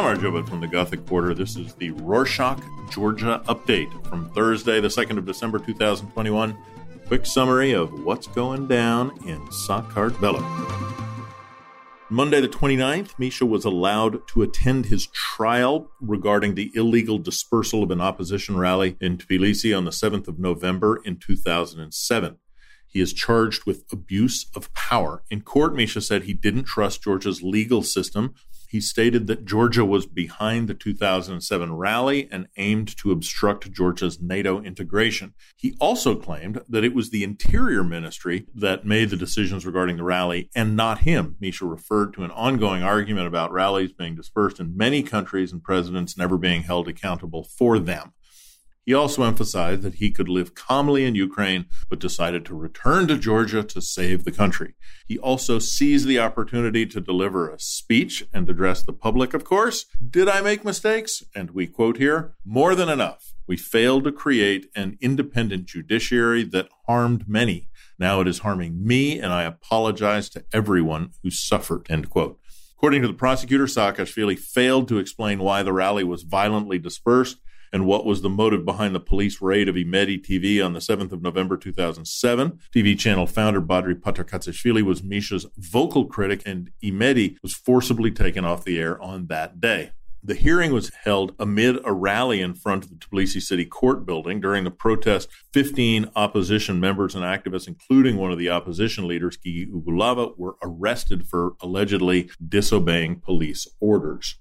Marjoba from the Gothic Quarter. This is the Rorschach, Georgia update from Thursday, the 2nd of December, 2021. Quick summary of what's going down in Sakartvelo. Monday, the 29th, Misha was allowed to attend his trial regarding the illegal dispersal of an opposition rally in Tbilisi on the 7th of November in 2007. He is charged with abuse of power. In court, Misha said he didn't trust Georgia's legal system he stated that Georgia was behind the 2007 rally and aimed to obstruct Georgia's NATO integration. He also claimed that it was the Interior Ministry that made the decisions regarding the rally and not him. Misha referred to an ongoing argument about rallies being dispersed in many countries and presidents never being held accountable for them. He also emphasized that he could live calmly in Ukraine, but decided to return to Georgia to save the country. He also seized the opportunity to deliver a speech and address the public, of course. Did I make mistakes? And we quote here more than enough. We failed to create an independent judiciary that harmed many. Now it is harming me, and I apologize to everyone who suffered. End quote. According to the prosecutor, Saakashvili failed to explain why the rally was violently dispersed and what was the motive behind the police raid of Imedi TV on the 7th of November 2007. TV channel founder Badri Patarkatsishvili was Misha's vocal critic, and Imedi was forcibly taken off the air on that day. The hearing was held amid a rally in front of the Tbilisi City Court building. During the protest, 15 opposition members and activists, including one of the opposition leaders, Gigi Ugulava, were arrested for allegedly disobeying police orders.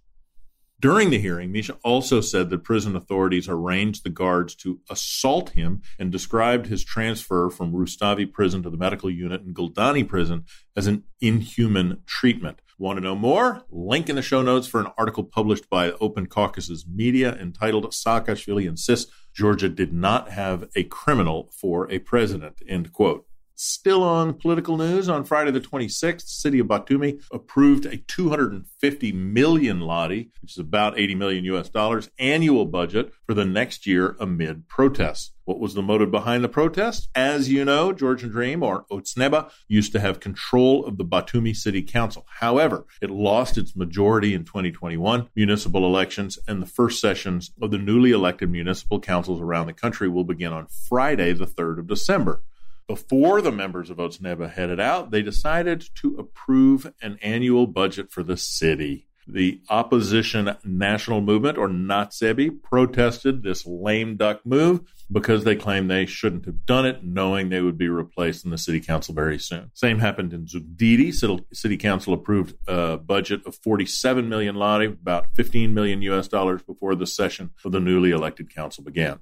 During the hearing, Misha also said that prison authorities arranged the guards to assault him and described his transfer from Rustavi prison to the medical unit in Gldani prison as an inhuman treatment. Want to know more? Link in the show notes for an article published by Open Caucasus Media entitled Saakashvili insists Georgia did not have a criminal for a president, end quote. Still on political news, on Friday the 26th, the city of Batumi approved a 250 million lari, which is about 80 million US dollars, annual budget for the next year amid protests. What was the motive behind the protest? As you know, Georgian Dream, or Otsneba, used to have control of the Batumi City Council. However, it lost its majority in 2021 municipal elections, and the first sessions of the newly elected municipal councils around the country will begin on Friday, the 3rd of December. Before the members of Otsneba headed out, they decided to approve an annual budget for the city. The opposition national movement, or Natsebi, protested this lame duck move because they claimed they shouldn't have done it, knowing they would be replaced in the city council very soon. Same happened in Zugdidi. City council approved a budget of 47 million lari, about 15 million US dollars before the session of the newly elected council began.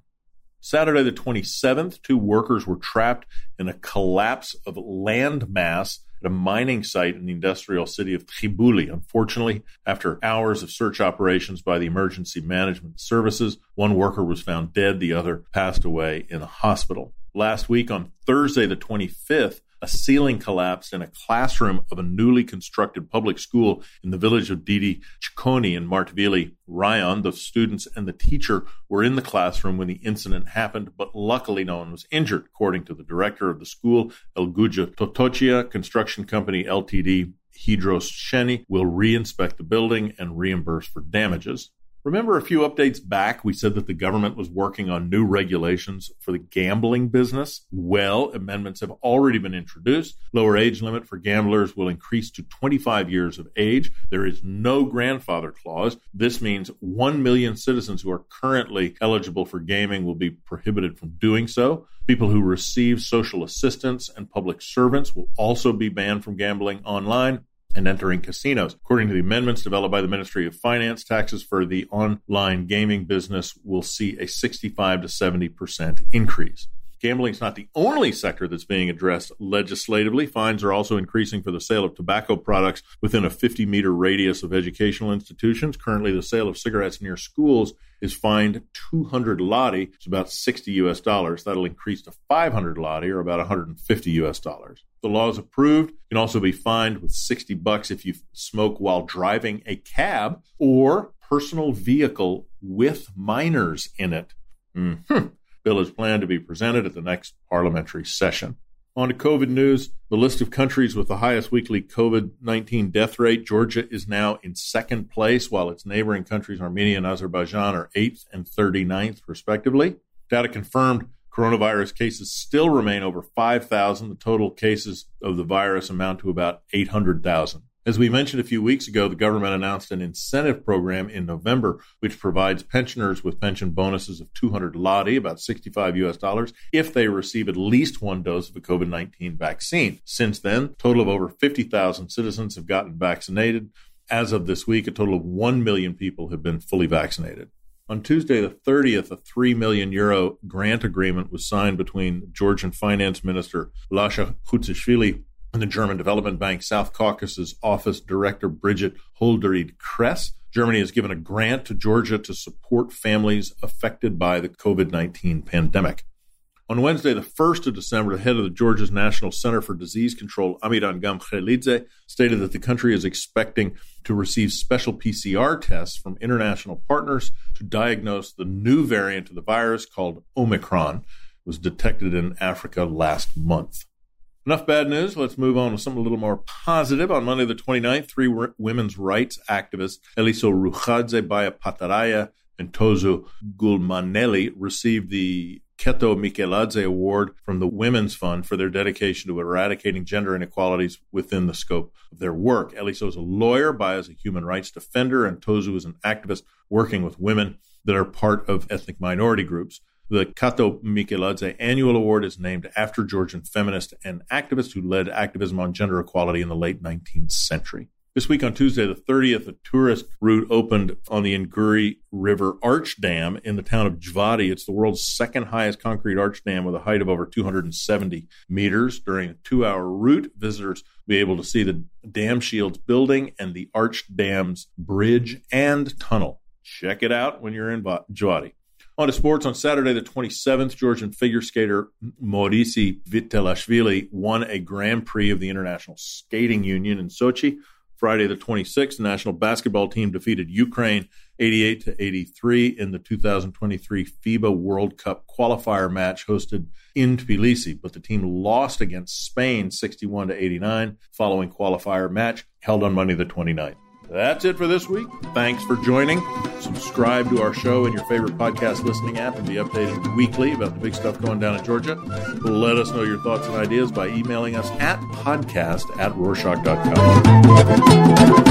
Saturday, the 27th, two workers were trapped in a collapse of landmass at a mining site in the industrial city of Tkibuli. Unfortunately, after hours of search operations by the emergency management services, one worker was found dead, the other passed away in a hospital. Last week, on Thursday, the 25th, a ceiling collapsed in a classroom of a newly constructed public school in the village of Didi Chikoni in Martvili Rayon. The students and the teacher were in the classroom when the incident happened, but luckily no one was injured. According to the director of the school, Elguja Totochia Construction Company Ltd, Hydros Sheni will reinspect the building and reimburse for damages. Remember a few updates back, we said that the government was working on new regulations for the gambling business. Well, amendments have already been introduced. Lower age limit for gamblers will increase to 25 years of age. There is no grandfather clause. This means 1 million citizens who are currently eligible for gaming will be prohibited from doing so. People who receive social assistance and public servants will also be banned from gambling online and entering casinos. According to the amendments developed by the Ministry of Finance, taxes for the online gaming business will see a 65 to 70% increase. Gambling is not the only sector that's being addressed legislatively. Fines are also increasing for the sale of tobacco products within a 50 meter radius of educational institutions. Currently, the sale of cigarettes near schools is fined 200 lari, it's about 60 US dollars. That'll increase to 500 lari, or about 150 US dollars. The law is approved. You can also be fined with 60 bucks if you smoke while driving a cab or personal vehicle with minors in it. Mm-hmm bill is planned to be presented at the next parliamentary session. On to COVID news. The list of countries with the highest weekly COVID 19 death rate, Georgia is now in second place, while its neighboring countries, Armenia and Azerbaijan, are 8th and 39th, respectively. Data confirmed coronavirus cases still remain over 5,000. The total cases of the virus amount to about 800,000. As we mentioned a few weeks ago, the government announced an incentive program in November, which provides pensioners with pension bonuses of 200 lari, about 65 US dollars, if they receive at least one dose of a COVID 19 vaccine. Since then, a total of over 50,000 citizens have gotten vaccinated. As of this week, a total of 1 million people have been fully vaccinated. On Tuesday, the 30th, a 3 million euro grant agreement was signed between Georgian Finance Minister Lasha Khutsishvili and the German Development Bank South Caucasus Office Director Birgit Holderried Kress. Germany has given a grant to Georgia to support families affected by the COVID 19 pandemic. On Wednesday, the 1st of December, the head of the Georgia's National Center for Disease Control, Amiran Gamkhelidze, stated that the country is expecting to receive special PCR tests from international partners to diagnose the new variant of the virus called Omicron. It was detected in Africa last month. Enough bad news. Let's move on to something a little more positive. On Monday the 29th, three women's rights activists, Eliso Rukhadze, Baya Pataraya, and Tozu Gulmaneli, received the Keto Mikeladze Award from the Women's Fund for their dedication to eradicating gender inequalities within the scope of their work. Eliso is a lawyer, Baya is a human rights defender, and Tozu is an activist working with women that are part of ethnic minority groups. The Kato Mikeladze Annual Award is named after Georgian feminist and activist who led activism on gender equality in the late 19th century. This week on Tuesday, the 30th, a tourist route opened on the Inguri River Arch Dam in the town of Jvari. It's the world's second highest concrete arch dam with a height of over 270 meters. During a two hour route, visitors will be able to see the dam shields building and the arch dam's bridge and tunnel. Check it out when you're in Jvari. On to sports on Saturday, the 27th, Georgian figure skater Morisi Kvitelashvili won a Grand Prix of the International Skating Union in Sochi. Friday, the 26th, the national basketball team defeated Ukraine 88 to 83 in the 2023 FIBA World Cup qualifier match hosted in Tbilisi, but the team lost against Spain 61 to 89 following qualifier match held on Monday the 29th. That's it for this week. Thanks for joining. Subscribe to our show in your favorite podcast listening app and be updated weekly about the big stuff going down in Georgia. Let us know your thoughts and ideas by emailing us at podcast at Rorschach.com.